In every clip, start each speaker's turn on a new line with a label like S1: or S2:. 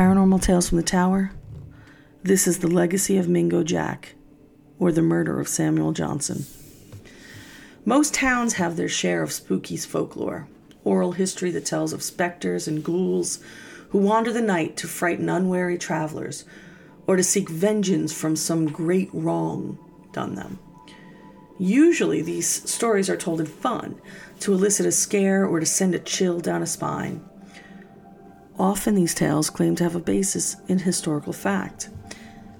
S1: Paranormal Tales from the Tower. This is the legacy of Mingo Jack, or the murder of Samuel Johnson. Most towns have their share of spooky folklore, oral history that tells of specters and ghouls who wander the night to frighten unwary travelers or to seek vengeance from some great wrong done them. Usually, these stories are told in fun to elicit a scare or to send a chill down a spine. Often, these tales claim to have a basis in historical fact.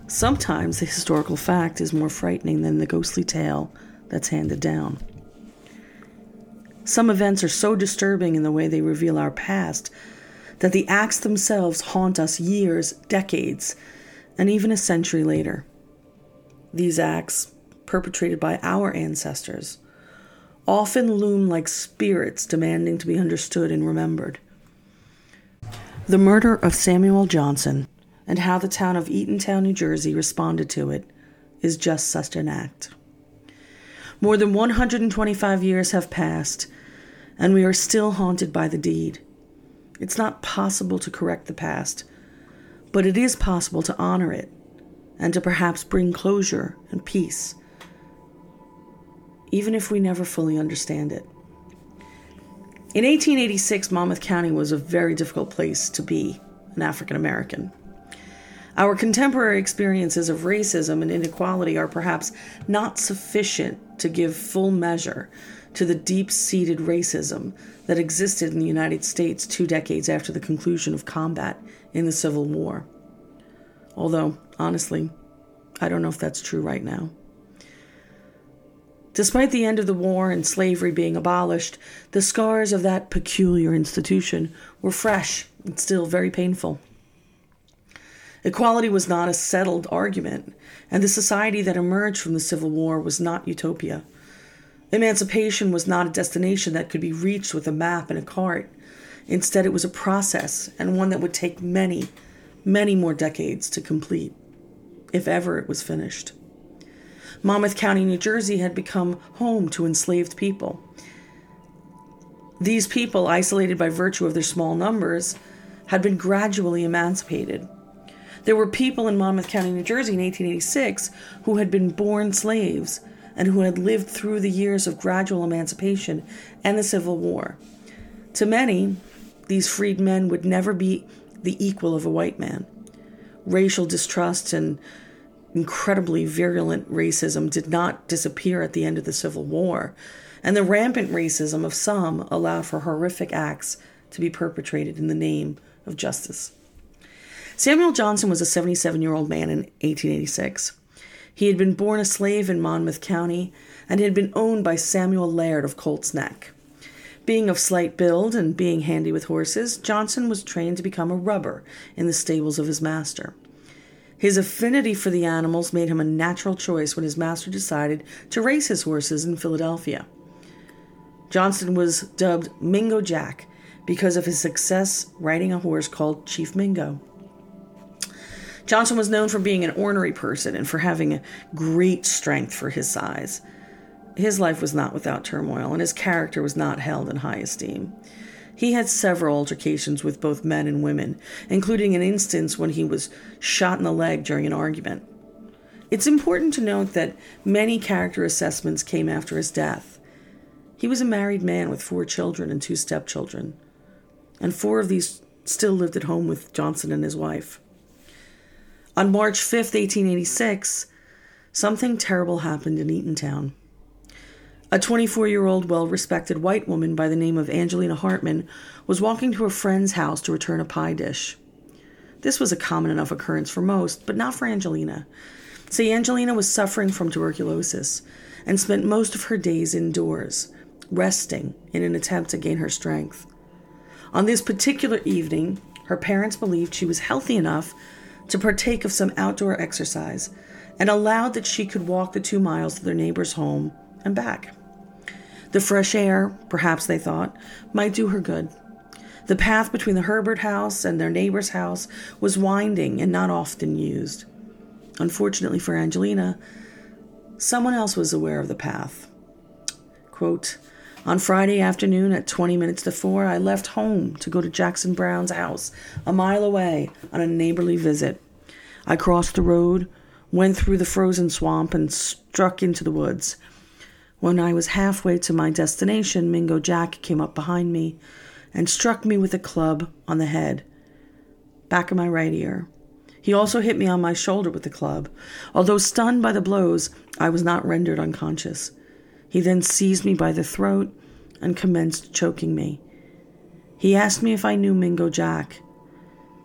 S1: Sometimes the historical fact is more frightening than the ghostly tale that's handed down. Some events are so disturbing in the way they reveal our past that the acts themselves haunt us years, decades, and even a century later. These acts, perpetrated by our ancestors, often loom like spirits demanding to be understood and remembered. The murder of Samuel Johnson and how the town of Eatontown, New Jersey responded to it is just such an act. More than 125 years have passed, and we are still haunted by the deed. It's not possible to correct the past, but it is possible to honor it and to perhaps bring closure and peace, even if we never fully understand it. In 1886, Monmouth County was a very difficult place to be an African American. Our contemporary experiences of racism and inequality are perhaps not sufficient to give full measure to the deep seated racism that existed in the United States two decades after the conclusion of combat in the Civil War. Although, honestly, I don't know if that's true right now. Despite the end of the war and slavery being abolished, the scars of that peculiar institution were fresh and still very painful. Equality was not a settled argument, and the society that emerged from the Civil War was not utopia. Emancipation was not a destination that could be reached with a map and a cart. Instead, it was a process, and one that would take many, many more decades to complete, if ever it was finished. Monmouth County, New Jersey had become home to enslaved people. These people, isolated by virtue of their small numbers, had been gradually emancipated. There were people in Monmouth County, New Jersey in 1886 who had been born slaves and who had lived through the years of gradual emancipation and the Civil War. To many, these freed men would never be the equal of a white man. Racial distrust and incredibly virulent racism did not disappear at the end of the Civil War, and the rampant racism of some allowed for horrific acts to be perpetrated in the name of justice. Samuel Johnson was a 77 year old man in 1886. He had been born a slave in Monmouth County and had been owned by Samuel Laird of Colts Neck. Being of slight build and being handy with horses, Johnson was trained to become a rubber in the stables of his master. His affinity for the animals made him a natural choice when his master decided to race his horses in Philadelphia. Johnson was dubbed Mingo Jack because of his success riding a horse called Chief Mingo. Johnson was known for being an ornery person and for having a great strength for his size. His life was not without turmoil, and his character was not held in high esteem. He had several altercations with both men and women, including an instance when he was shot in the leg during an argument. It's important to note that many character assessments came after his death. He was a married man with four children and two stepchildren, and four of these still lived at home with Johnson and his wife. On March 5th, 1886, something terrible happened in Eatontown. A 24 year old, well respected white woman by the name of Angelina Hartman was walking to a friend's house to return a pie dish. This was a common enough occurrence for most, but not for Angelina. See, Angelina was suffering from tuberculosis and spent most of her days indoors, resting in an attempt to gain her strength. On this particular evening, her parents believed she was healthy enough to partake of some outdoor exercise and allowed that she could walk the two miles to their neighbor's home and back. The fresh air, perhaps they thought, might do her good. The path between the Herbert house and their neighbor's house was winding and not often used. Unfortunately for Angelina, someone else was aware of the path. Quote, On Friday afternoon at 20 minutes to 4, I left home to go to Jackson Brown's house, a mile away, on a neighborly visit. I crossed the road, went through the frozen swamp, and struck into the woods. When I was halfway to my destination, Mingo Jack came up behind me and struck me with a club on the head, back of my right ear. He also hit me on my shoulder with the club. Although stunned by the blows, I was not rendered unconscious. He then seized me by the throat and commenced choking me. He asked me if I knew Mingo Jack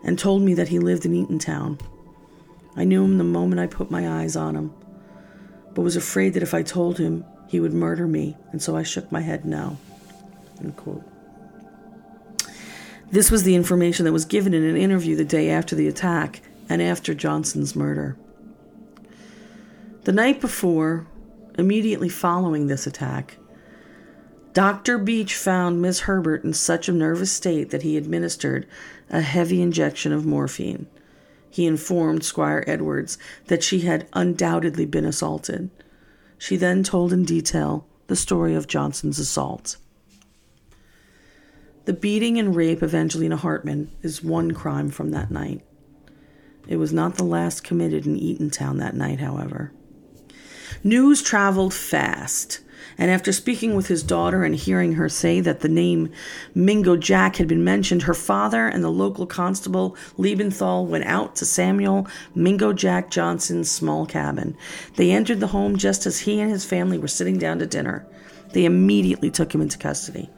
S1: and told me that he lived in Eatontown. I knew him the moment I put my eyes on him, but was afraid that if I told him, he would murder me, and so I shook my head no. This was the information that was given in an interview the day after the attack and after Johnson's murder. The night before, Immediately following this attack, Dr. Beach found Miss Herbert in such a nervous state that he administered a heavy injection of morphine. He informed Squire Edwards that she had undoubtedly been assaulted. She then told in detail the story of Johnson's assault. The beating and rape of Angelina Hartman is one crime from that night. It was not the last committed in Eatontown that night, however. News traveled fast, and after speaking with his daughter and hearing her say that the name Mingo Jack had been mentioned, her father and the local constable Liebenthal went out to Samuel Mingo Jack Johnson's small cabin. They entered the home just as he and his family were sitting down to dinner. They immediately took him into custody.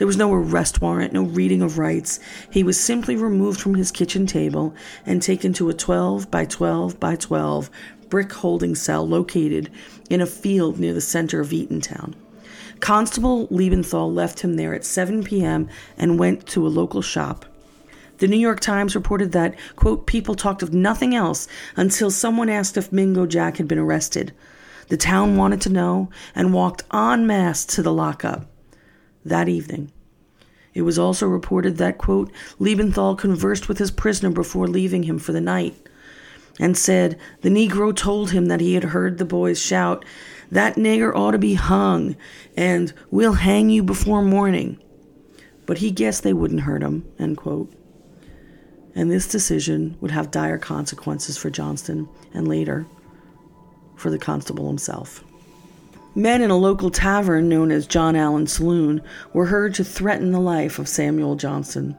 S1: There was no arrest warrant, no reading of rights. He was simply removed from his kitchen table and taken to a 12 by 12 by 12 brick holding cell located in a field near the center of Eatontown. Constable Liebenthal left him there at 7 p.m. and went to a local shop. The New York Times reported that, quote, people talked of nothing else until someone asked if Mingo Jack had been arrested. The town wanted to know and walked en masse to the lockup that evening. It was also reported that, quote, Liebenthal conversed with his prisoner before leaving him for the night and said the Negro told him that he had heard the boys shout, That nigger ought to be hung, and we'll hang you before morning. But he guessed they wouldn't hurt him, end quote. And this decision would have dire consequences for Johnson and later for the constable himself. Men in a local tavern known as John Allen Saloon were heard to threaten the life of Samuel Johnson.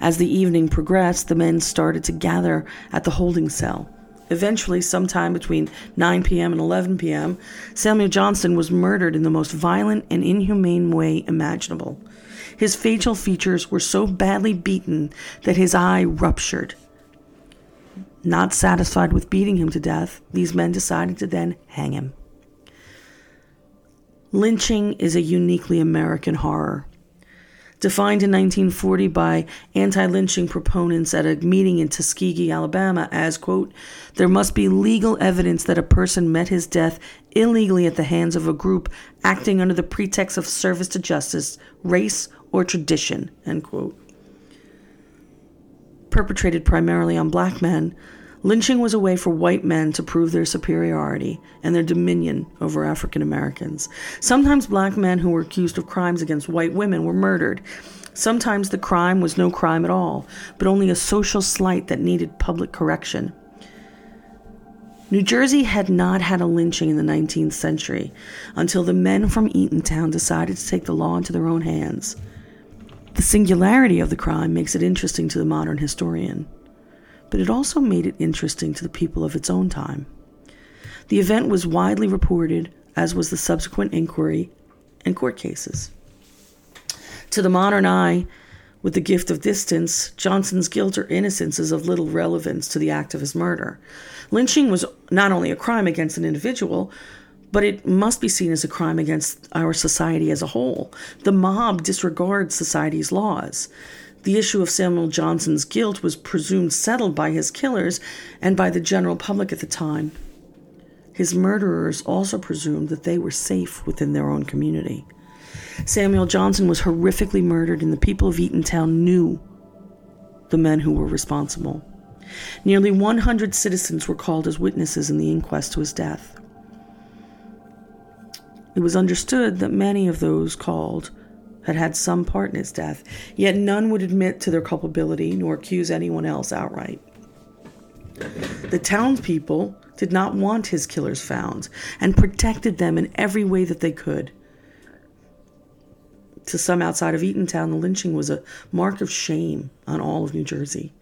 S1: As the evening progressed, the men started to gather at the holding cell. Eventually, sometime between 9 p.m. and 11 p.m., Samuel Johnson was murdered in the most violent and inhumane way imaginable. His facial features were so badly beaten that his eye ruptured. Not satisfied with beating him to death, these men decided to then hang him. Lynching is a uniquely American horror defined in 1940 by anti-lynching proponents at a meeting in Tuskegee, Alabama as quote, there must be legal evidence that a person met his death illegally at the hands of a group acting under the pretext of service to justice, race, or tradition, end quote. Perpetrated primarily on black men, Lynching was a way for white men to prove their superiority and their dominion over African Americans. Sometimes black men who were accused of crimes against white women were murdered. Sometimes the crime was no crime at all, but only a social slight that needed public correction. New Jersey had not had a lynching in the 19th century until the men from Eatontown decided to take the law into their own hands. The singularity of the crime makes it interesting to the modern historian but it also made it interesting to the people of its own time. The event was widely reported, as was the subsequent inquiry and court cases. To the modern eye, with the gift of distance, Johnson's guilt or innocence is of little relevance to the act of his murder. Lynching was not only a crime against an individual, but it must be seen as a crime against our society as a whole. The mob disregards society's laws. The issue of Samuel Johnson's guilt was presumed settled by his killers and by the general public at the time. His murderers also presumed that they were safe within their own community. Samuel Johnson was horrifically murdered, and the people of Eatontown knew the men who were responsible. Nearly 100 citizens were called as witnesses in the inquest to his death. It was understood that many of those called had had some part in his death, yet none would admit to their culpability nor accuse anyone else outright. The townspeople did not want his killers found and protected them in every way that they could. To some outside of Eatontown, the lynching was a mark of shame on all of New Jersey.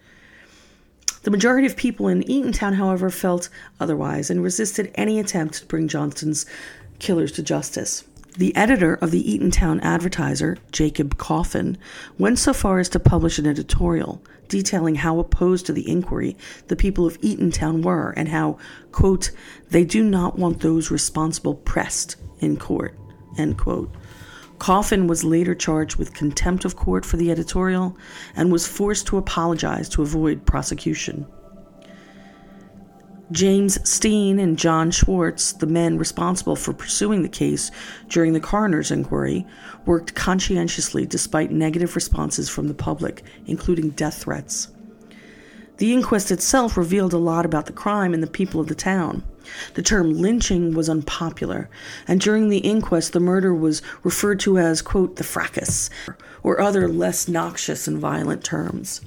S1: The majority of people in Eatontown, however, felt otherwise and resisted any attempt to bring Johnson's killers to justice. The editor of the Eatontown Advertiser, Jacob Coffin, went so far as to publish an editorial detailing how opposed to the inquiry the people of Eatontown were and how, quote, they do not want those responsible pressed in court, end quote. Coffin was later charged with contempt of court for the editorial and was forced to apologize to avoid prosecution. James Steen and John Schwartz, the men responsible for pursuing the case during the coroner's inquiry, worked conscientiously despite negative responses from the public, including death threats. The inquest itself revealed a lot about the crime and the people of the town. The term lynching was unpopular, and during the inquest, the murder was referred to as, quote, the fracas, or other less noxious and violent terms.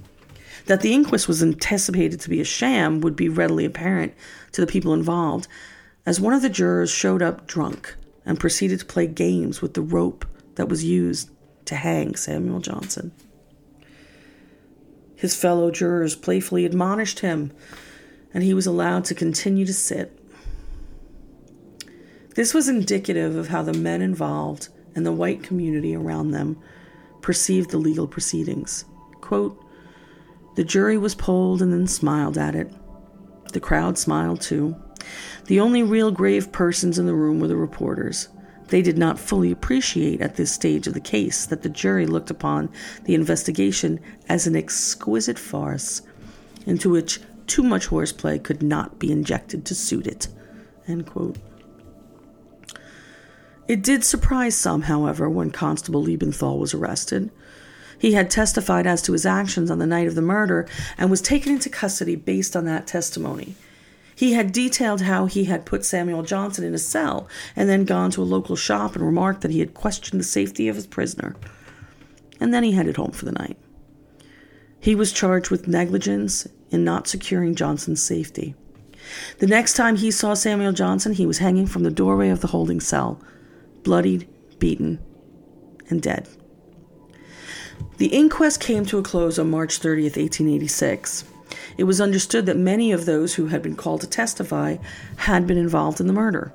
S1: That the inquest was anticipated to be a sham would be readily apparent to the people involved, as one of the jurors showed up drunk and proceeded to play games with the rope that was used to hang Samuel Johnson. His fellow jurors playfully admonished him, and he was allowed to continue to sit. This was indicative of how the men involved and the white community around them perceived the legal proceedings. Quote, the jury was polled and then smiled at it. The crowd smiled too. The only real grave persons in the room were the reporters. They did not fully appreciate at this stage of the case that the jury looked upon the investigation as an exquisite farce into which too much horseplay could not be injected to suit it. It did surprise some, however, when Constable Liebenthal was arrested. He had testified as to his actions on the night of the murder and was taken into custody based on that testimony. He had detailed how he had put Samuel Johnson in a cell and then gone to a local shop and remarked that he had questioned the safety of his prisoner. And then he headed home for the night. He was charged with negligence in not securing Johnson's safety. The next time he saw Samuel Johnson, he was hanging from the doorway of the holding cell, bloodied, beaten, and dead. The inquest came to a close on March 30th, 1886. It was understood that many of those who had been called to testify had been involved in the murder.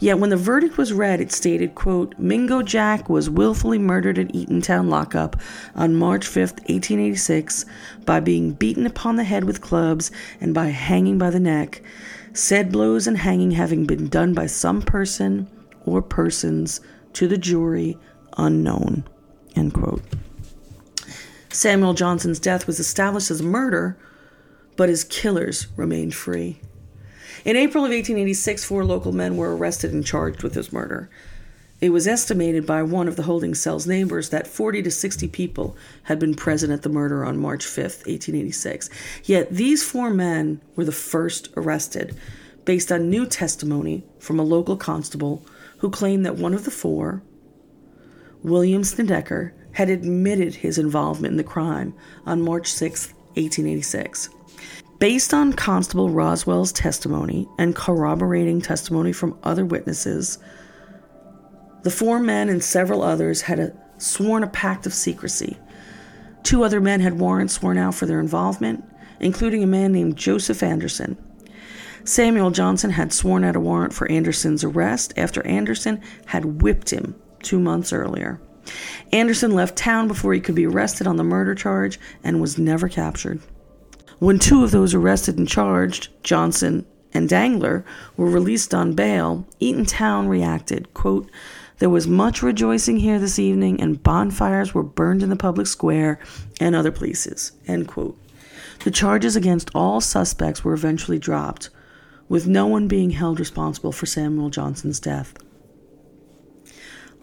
S1: Yet when the verdict was read, it stated, quote, Mingo Jack was willfully murdered at Eatontown lockup on March 5, 1886, by being beaten upon the head with clubs and by hanging by the neck, said blows and hanging having been done by some person or persons to the jury unknown, end quote. Samuel Johnson's death was established as murder but his killers remained free. In April of 1886, four local men were arrested and charged with his murder. It was estimated by one of the holding cell's neighbors that 40 to 60 people had been present at the murder on March 5, 1886. Yet these four men were the first arrested, based on new testimony from a local constable who claimed that one of the four, William Snedeker, had admitted his involvement in the crime on March 6, 1886. Based on Constable Roswell's testimony and corroborating testimony from other witnesses, the four men and several others had a, sworn a pact of secrecy. Two other men had warrants sworn out for their involvement, including a man named Joseph Anderson. Samuel Johnson had sworn out a warrant for Anderson's arrest after Anderson had whipped him two months earlier. Anderson left town before he could be arrested on the murder charge and was never captured. When two of those arrested and charged, Johnson and Dangler, were released on bail, Eatontown reacted, quote, there was much rejoicing here this evening, and bonfires were burned in the public square and other places. End quote. The charges against all suspects were eventually dropped, with no one being held responsible for Samuel Johnson's death.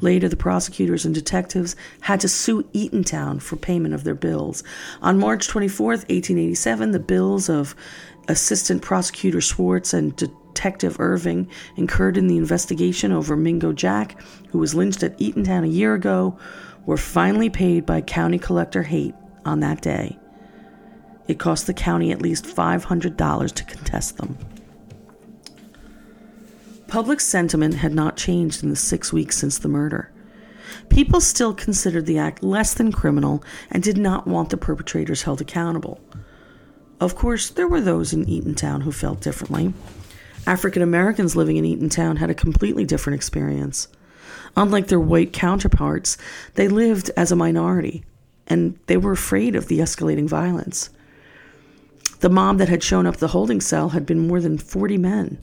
S1: Later, the prosecutors and detectives had to sue Eatontown for payment of their bills. On March 24, 1887, the bills of Assistant Prosecutor Schwartz and Detective Irving incurred in the investigation over Mingo Jack, who was lynched at Eatontown a year ago, were finally paid by County Collector Haight on that day. It cost the county at least $500 to contest them. Public sentiment had not changed in the six weeks since the murder. People still considered the act less than criminal and did not want the perpetrators held accountable. Of course, there were those in Eatontown who felt differently. African Americans living in Eatontown had a completely different experience. Unlike their white counterparts, they lived as a minority and they were afraid of the escalating violence. The mob that had shown up the holding cell had been more than 40 men.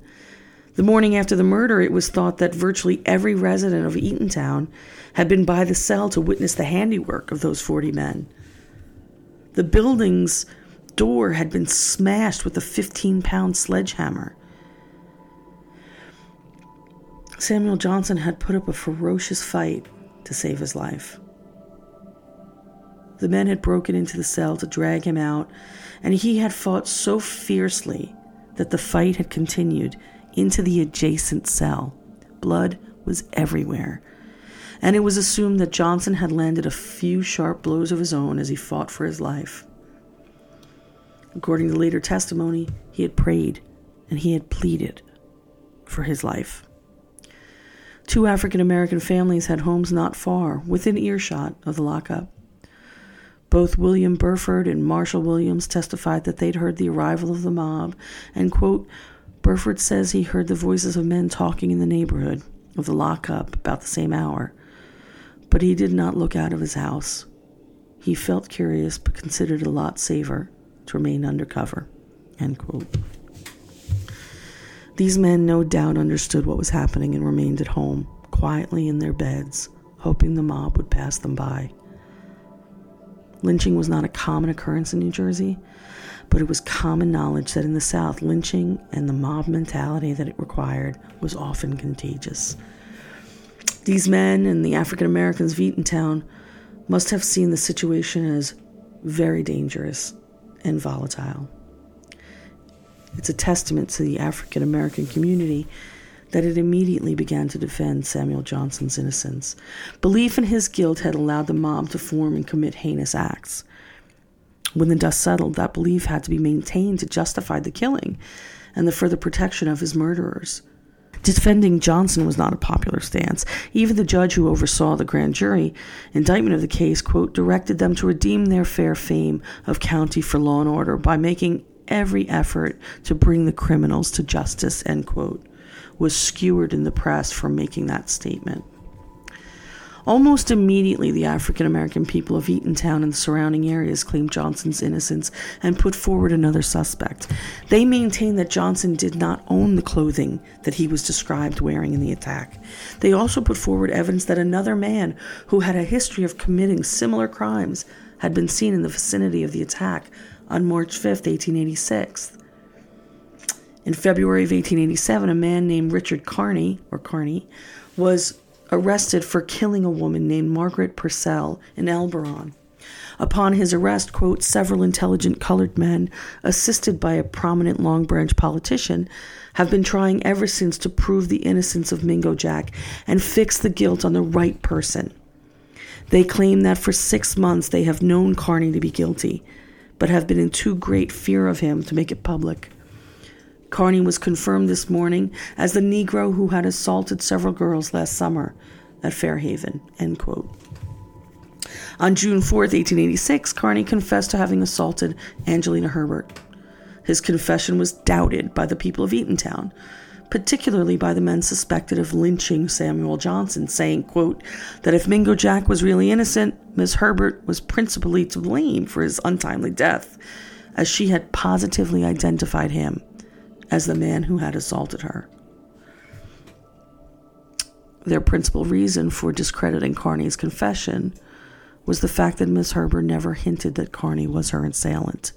S1: The morning after the murder, it was thought that virtually every resident of Eatontown had been by the cell to witness the handiwork of those 40 men. The building's door had been smashed with a 15 pound sledgehammer. Samuel Johnson had put up a ferocious fight to save his life. The men had broken into the cell to drag him out, and he had fought so fiercely that the fight had continued into the adjacent cell. Blood was everywhere, and it was assumed that Johnson had landed a few sharp blows of his own as he fought for his life. According to later testimony, he had prayed and he had pleaded for his life. Two African American families had homes not far, within earshot of the lockup. Both William Burford and Marshall Williams testified that they'd heard the arrival of the mob, and, quote, Burford says he heard the voices of men talking in the neighborhood of the lockup about the same hour, but he did not look out of his house. He felt curious but considered it a lot safer to remain undercover. End quote. These men no doubt understood what was happening and remained at home, quietly in their beds, hoping the mob would pass them by. Lynching was not a common occurrence in New Jersey, but it was common knowledge that in the South, lynching and the mob mentality that it required was often contagious. These men and the African Americans of Eatontown must have seen the situation as very dangerous and volatile. It's a testament to the African American community that it immediately began to defend Samuel Johnson's innocence. Belief in his guilt had allowed the mob to form and commit heinous acts. When the dust settled, that belief had to be maintained to justify the killing and the further protection of his murderers. Defending Johnson was not a popular stance. Even the judge who oversaw the grand jury indictment of the case, quote, directed them to redeem their fair fame of county for law and order by making every effort to bring the criminals to justice, end quote, was skewered in the press for making that statement. Almost immediately, the African American people of Eatontown and the surrounding areas claimed Johnson's innocence and put forward another suspect. They maintained that Johnson did not own the clothing that he was described wearing in the attack. They also put forward evidence that another man who had a history of committing similar crimes had been seen in the vicinity of the attack on March 5, 1886. In February of 1887, a man named Richard Carney, or Carney, was arrested for killing a woman named Margaret Purcell in Elberon. Upon his arrest, quote, several intelligent colored men, assisted by a prominent Long Branch politician, have been trying ever since to prove the innocence of Mingo Jack and fix the guilt on the right person. They claim that for six months they have known Carney to be guilty, but have been in too great fear of him to make it public. Carney was confirmed this morning as the Negro who had assaulted several girls last summer at Fairhaven. End quote. On June 4th, 1886, Carney confessed to having assaulted Angelina Herbert. His confession was doubted by the people of Eatontown, particularly by the men suspected of lynching Samuel Johnson, saying, quote, that if Mingo Jack was really innocent, Miss Herbert was principally to blame for his untimely death, as she had positively identified him as the man who had assaulted her. Their principal reason for discrediting Carney's confession was the fact that Miss Herbert never hinted that Carney was her assailant.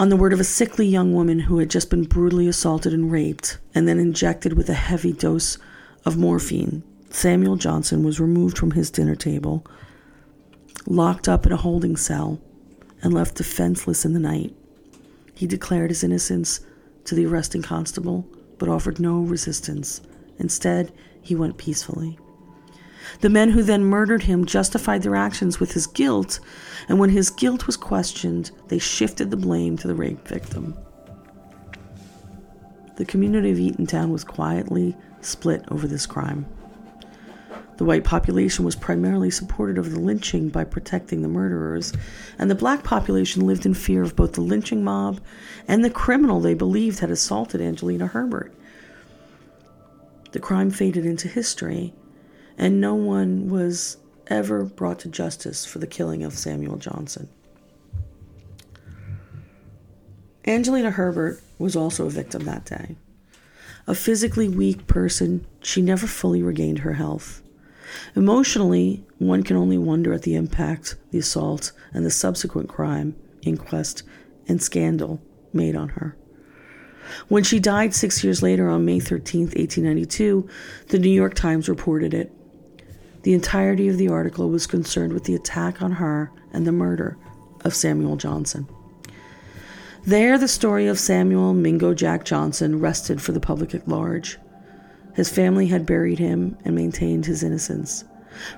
S1: On the word of a sickly young woman who had just been brutally assaulted and raped, and then injected with a heavy dose of morphine, Samuel Johnson was removed from his dinner table, locked up in a holding cell, and left defenseless in the night. He declared his innocence to the arresting constable, but offered no resistance. Instead, he went peacefully. The men who then murdered him justified their actions with his guilt, and when his guilt was questioned, they shifted the blame to the rape victim. The community of Eatontown was quietly split over this crime. The white population was primarily supportive of the lynching by protecting the murderers, and the black population lived in fear of both the lynching mob and the criminal they believed had assaulted Angelina Herbert. The crime faded into history, and no one was ever brought to justice for the killing of Samuel Johnson. Angelina Herbert was also a victim that day. A physically weak person, she never fully regained her health. Emotionally, one can only wonder at the impact the assault and the subsequent crime, inquest, and scandal made on her. When she died six years later on May 13, 1892, the New York Times reported it. The entirety of the article was concerned with the attack on her and the murder of Samuel Johnson. There, the story of Samuel Mingo Jack Johnson rested for the public at large. His family had buried him and maintained his innocence.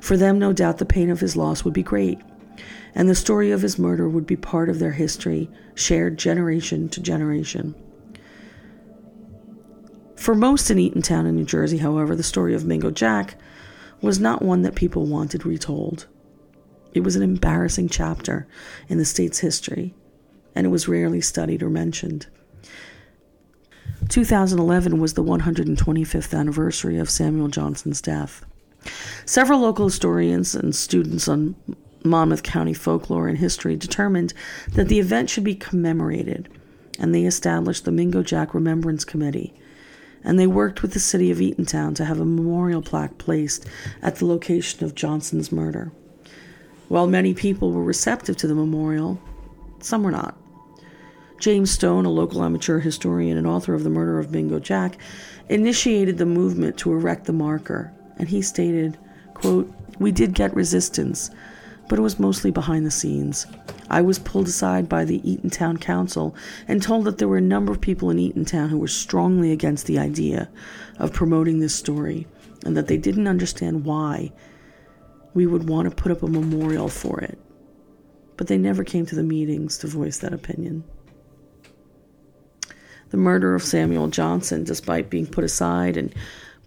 S1: For them, no doubt, the pain of his loss would be great, and the story of his murder would be part of their history, shared generation to generation. For most in Eatontown in New Jersey, however, the story of Mingo Jack was not one that people wanted retold. It was an embarrassing chapter in the state's history, and it was rarely studied or mentioned. 2011 was the 125th anniversary of Samuel Johnson's death. Several local historians and students on Monmouth County folklore and history determined that the event should be commemorated, and they established the Mingo Jack Remembrance Committee. And they worked with the city of Eatontown to have a memorial plaque placed at the location of Johnson's murder. While many people were receptive to the memorial, some were not. James Stone, a local amateur historian and author of The Murder of Mingo Jack, initiated the movement to erect the marker, and he stated, quote, We did get resistance, but it was mostly behind the scenes. I was pulled aside by the Eatontown Council and told that there were a number of people in Eatontown who were strongly against the idea of promoting this story and that they didn't understand why we would want to put up a memorial for it. But they never came to the meetings to voice that opinion. The murder of Samuel Johnson, despite being put aside and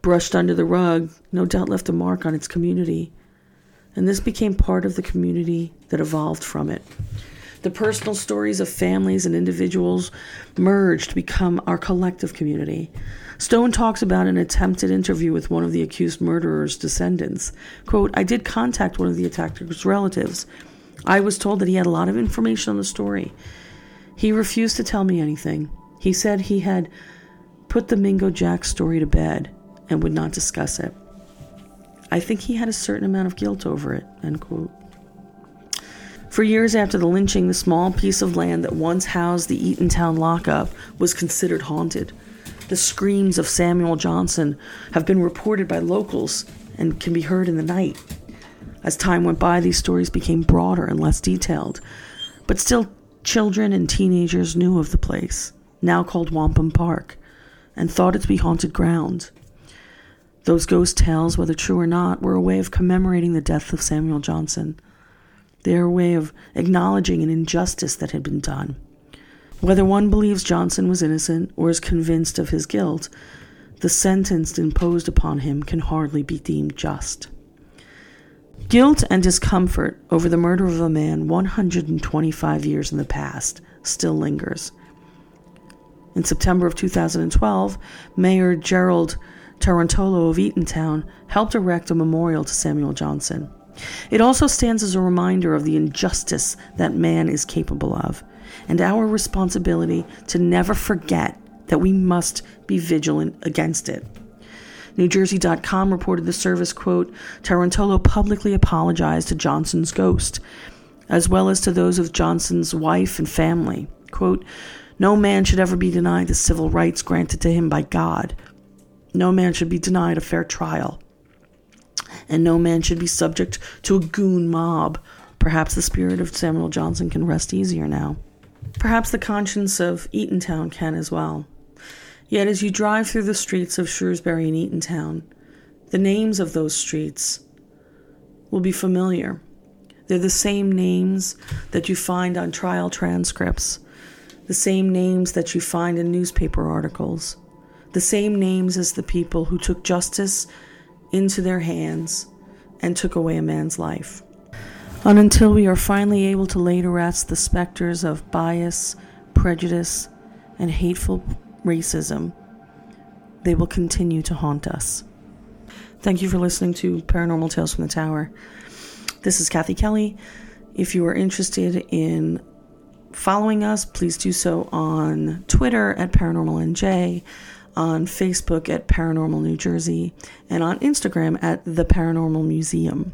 S1: brushed under the rug, no doubt left a mark on its community. And this became part of the community that evolved from it. The personal stories of families and individuals merged to become our collective community. Stone talks about an attempted interview with one of the accused murderer's descendants. Quote, I did contact one of the attacker's relatives. I was told that he had a lot of information on the story. He refused to tell me anything. He said he had put the Mingo Jack story to bed and would not discuss it. I think he had a certain amount of guilt over it. End quote. For years after the lynching, the small piece of land that once housed the Eatontown lockup was considered haunted. The screams of Samuel Johnson have been reported by locals and can be heard in the night. As time went by, these stories became broader and less detailed, but still, children and teenagers knew of the place now called Wampum Park, and thought it to be haunted ground. Those ghost tales, whether true or not, were a way of commemorating the death of Samuel Johnson. They are a way of acknowledging an injustice that had been done. Whether one believes Johnson was innocent or is convinced of his guilt, the sentence imposed upon him can hardly be deemed just. Guilt and discomfort over the murder of a man 125 years in the past still lingers. In September of 2012, Mayor Gerald Tarantolo of Eatontown helped erect a memorial to Samuel Johnson. It also stands as a reminder of the injustice that man is capable of, and our responsibility to never forget that we must be vigilant against it. NewJersey.com reported the service quote, Tarantolo publicly apologized to Johnson's ghost, as well as to those of Johnson's wife and family. Quote, no man should ever be denied the civil rights granted to him by God. No man should be denied a fair trial. And no man should be subject to a goon mob. Perhaps the spirit of Samuel Johnson can rest easier now. Perhaps the conscience of Eatontown can as well. Yet as you drive through the streets of Shrewsbury and Eatontown, the names of those streets will be familiar. They're the same names that you find on trial transcripts, the same names that you find in newspaper articles, the same names as the people who took justice into their hands and took away a man's life. And until we are finally able to lay to rest the specters of bias, prejudice, and hateful racism, they will continue to haunt us. Thank you for listening to Paranormal Tales from the Tower. This is Kathy Kelly. If you are interested in following us, please do so on Twitter at ParanormalNJ, on Facebook at Paranormal New Jersey, and on Instagram at The Paranormal Museum.